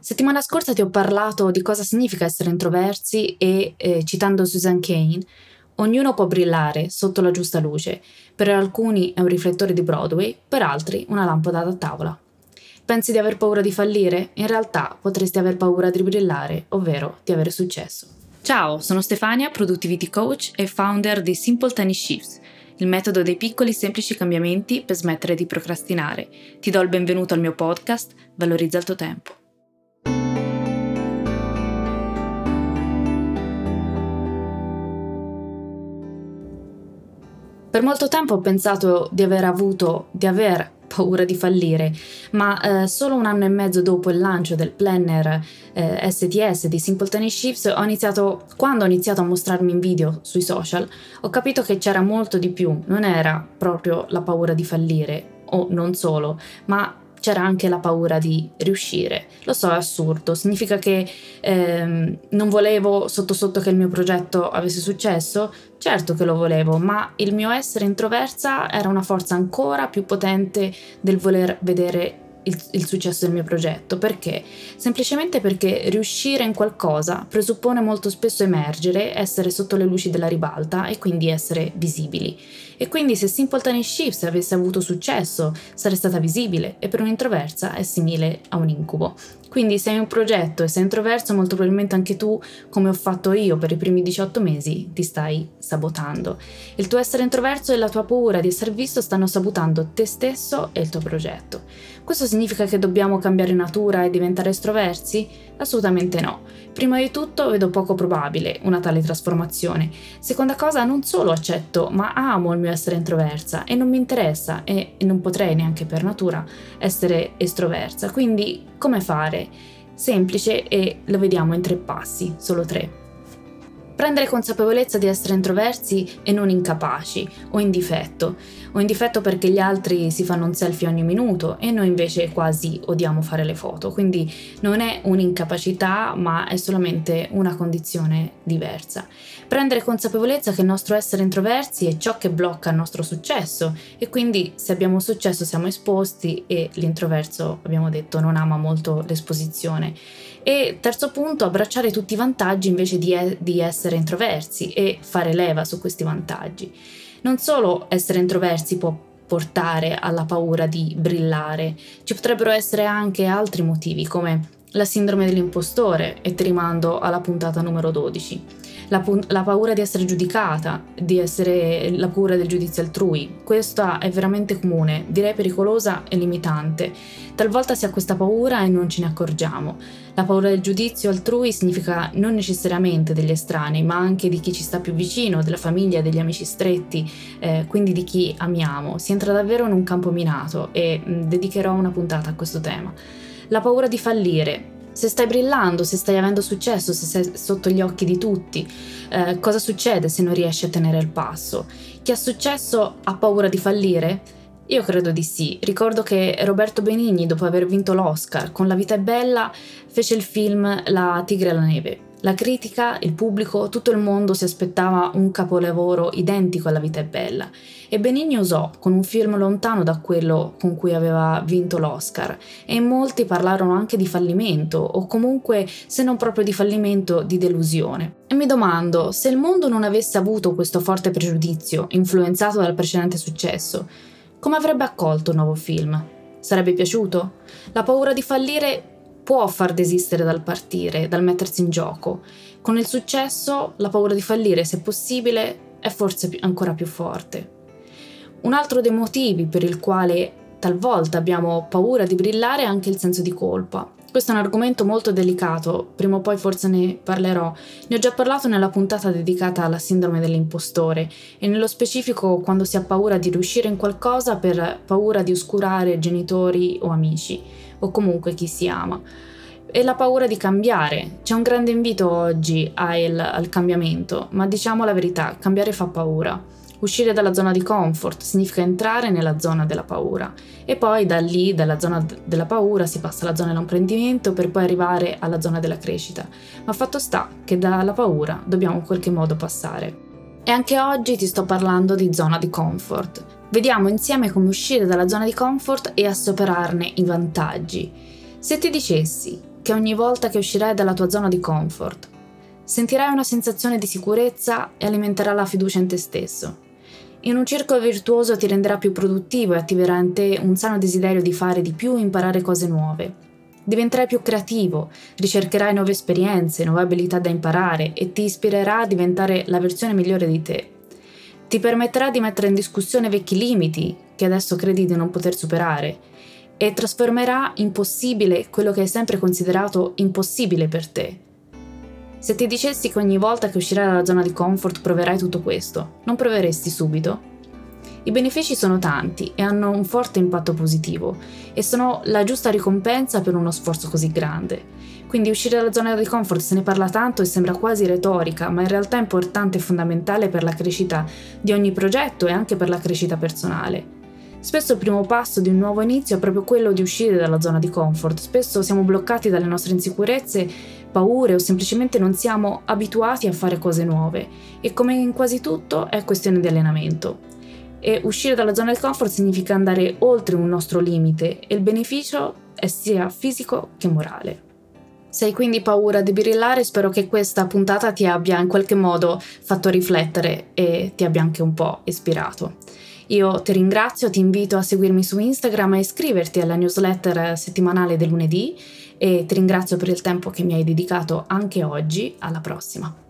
Settimana scorsa ti ho parlato di cosa significa essere introversi e, eh, citando Susan Kane, ognuno può brillare sotto la giusta luce. Per alcuni è un riflettore di Broadway, per altri una lampada da tavola. Pensi di aver paura di fallire? In realtà potresti aver paura di brillare, ovvero di avere successo. Ciao, sono Stefania, Productivity Coach e founder di Simple Tiny Shifts, il metodo dei piccoli semplici cambiamenti per smettere di procrastinare. Ti do il benvenuto al mio podcast, Valorizza il tuo tempo. Per molto tempo ho pensato di aver avuto, di aver paura di fallire, ma eh, solo un anno e mezzo dopo il lancio del planner eh, STS di Simple Tiny Shifts ho iniziato, quando ho iniziato a mostrarmi in video sui social, ho capito che c'era molto di più, non era proprio la paura di fallire, o non solo, ma c'era anche la paura di riuscire. Lo so, è assurdo, significa che ehm, non volevo sotto sotto che il mio progetto avesse successo? Certo che lo volevo, ma il mio essere introversa era una forza ancora più potente del voler vedere il, il, successo del mio progetto. Perché? Semplicemente perché riuscire in qualcosa presuppone molto spesso emergere, essere sotto le luci della ribalta e quindi essere visibili. E quindi se Simple Tiny Shifts avesse avuto successo, sarei stata visibile e per un'introversa è simile a un incubo. Quindi se hai un progetto e sei introverso, molto probabilmente anche tu, come ho fatto io per i primi 18 mesi, ti stai sabotando. Il tuo essere introverso e la tua paura di essere visto stanno sabotando te stesso e il tuo progetto. Questo significa che dobbiamo cambiare natura e diventare estroversi? Assolutamente no. Prima di tutto vedo poco probabile una tale trasformazione. Seconda cosa, non solo accetto, ma amo il mio essere introversa e non mi interessa e non potrei neanche per natura essere estroversa. Quindi come fare? Semplice e lo vediamo in tre passi, solo tre. Prendere consapevolezza di essere introversi e non incapaci o in difetto, o in difetto perché gli altri si fanno un selfie ogni minuto e noi invece quasi odiamo fare le foto, quindi non è un'incapacità ma è solamente una condizione diversa. Prendere consapevolezza che il nostro essere introversi è ciò che blocca il nostro successo e quindi se abbiamo successo siamo esposti e l'introverso, abbiamo detto, non ama molto l'esposizione. E terzo punto, abbracciare tutti i vantaggi invece di, di essere introversi e fare leva su questi vantaggi. Non solo essere introversi può portare alla paura di brillare, ci potrebbero essere anche altri motivi come la sindrome dell'impostore e ti rimando alla puntata numero 12 la, la, paura di essere giudicata, di essere la paura del giudizio altrui. Questa è veramente comune, direi pericolosa e limitante. Talvolta si ha questa paura e non ce ne accorgiamo. La paura del giudizio altrui significa non necessariamente degli estranei, ma anche di chi ci sta più vicino, della famiglia, degli amici stretti, eh, quindi di chi amiamo. Si entra davvero in un campo minato e mh, dedicherò una puntata a questo tema. La paura di fallire, se stai brillando, se stai avendo successo, se sei sotto gli occhi di tutti, eh, cosa succede se non riesci a tenere il passo? Chi ha successo ha paura di fallire? Io credo di sì. Ricordo che Roberto Benigni, dopo aver vinto l'Oscar con La vita è bella, fece il film La tigre alla neve la critica, il pubblico, tutto il mondo si aspettava un capolavoro identico alla vita è bella e Benigni usò con un film lontano da quello con cui aveva vinto l'Oscar e molti parlarono anche di fallimento o comunque se non proprio di fallimento di delusione. E mi domando, se il mondo non avesse avuto questo forte pregiudizio influenzato dal precedente successo, come avrebbe accolto un nuovo film? Sarebbe piaciuto? La paura di fallire può far desistere dal partire, dal mettersi in gioco. Con il successo, la paura di fallire, se possibile, è forse ancora più forte. Un altro dei motivi per il quale talvolta abbiamo paura di brillare è anche il senso di colpa. Questo è un argomento molto delicato, prima o poi forse ne parlerò. Ne ho già parlato nella puntata dedicata alla sindrome dell'impostore e nello specifico quando si ha paura di riuscire in qualcosa per paura di oscurare genitori o amici o comunque chi si ama. e la paura di cambiare. C'è un grande invito oggi al, al cambiamento, ma diciamo la verità, cambiare fa paura. Uscire dalla zona di comfort significa entrare nella zona della paura e poi da lì, dalla zona della paura, si passa alla zona dell'apprendimento per poi arrivare alla zona della crescita. Ma fatto sta che dalla paura dobbiamo in qualche modo passare. E anche oggi ti sto parlando di zona di comfort. Vediamo insieme come uscire dalla zona di comfort e assoperarne i vantaggi. Se ti dicessi che ogni volta che uscirai dalla tua zona di comfort, sentirai una sensazione di sicurezza e alimenterà la fiducia in te stesso. In un circolo virtuoso ti renderà più produttivo e attiverà in te un sano desiderio di fare di più e imparare cose nuove. Diventerai più creativo, ricercherai nuove esperienze, nuove abilità da imparare e ti ispirerà a diventare la versione migliore di te. Ti permetterà di mettere in discussione vecchi limiti che adesso credi di non poter superare e trasformerà in possibile quello che hai sempre considerato impossibile per te. Se ti dicessi che ogni volta che uscirai dalla zona di comfort proverai tutto questo, non proveresti subito? I benefici sono tanti e hanno un forte impatto positivo e sono la giusta ricompensa per uno sforzo così grande. Quindi uscire dalla zona di comfort se ne parla tanto e sembra quasi retorica, ma in realtà è importante e fondamentale per la crescita di ogni progetto e anche per la crescita personale. Spesso il primo passo di un nuovo inizio è proprio quello di uscire dalla zona di comfort. Spesso siamo bloccati dalle nostre insicurezze, paure o semplicemente non siamo abituati a fare cose nuove e come in quasi tutto è questione di allenamento. E uscire dalla zona di comfort significa andare oltre un nostro limite e il beneficio è sia fisico che morale. Se hai quindi paura di brillare, spero che questa puntata ti abbia in qualche modo fatto riflettere e ti abbia anche un po' ispirato. Io ti ringrazio, ti invito a seguirmi su Instagram e iscriverti alla newsletter settimanale del lunedì e ti ringrazio per il tempo che mi hai dedicato anche oggi. Alla prossima!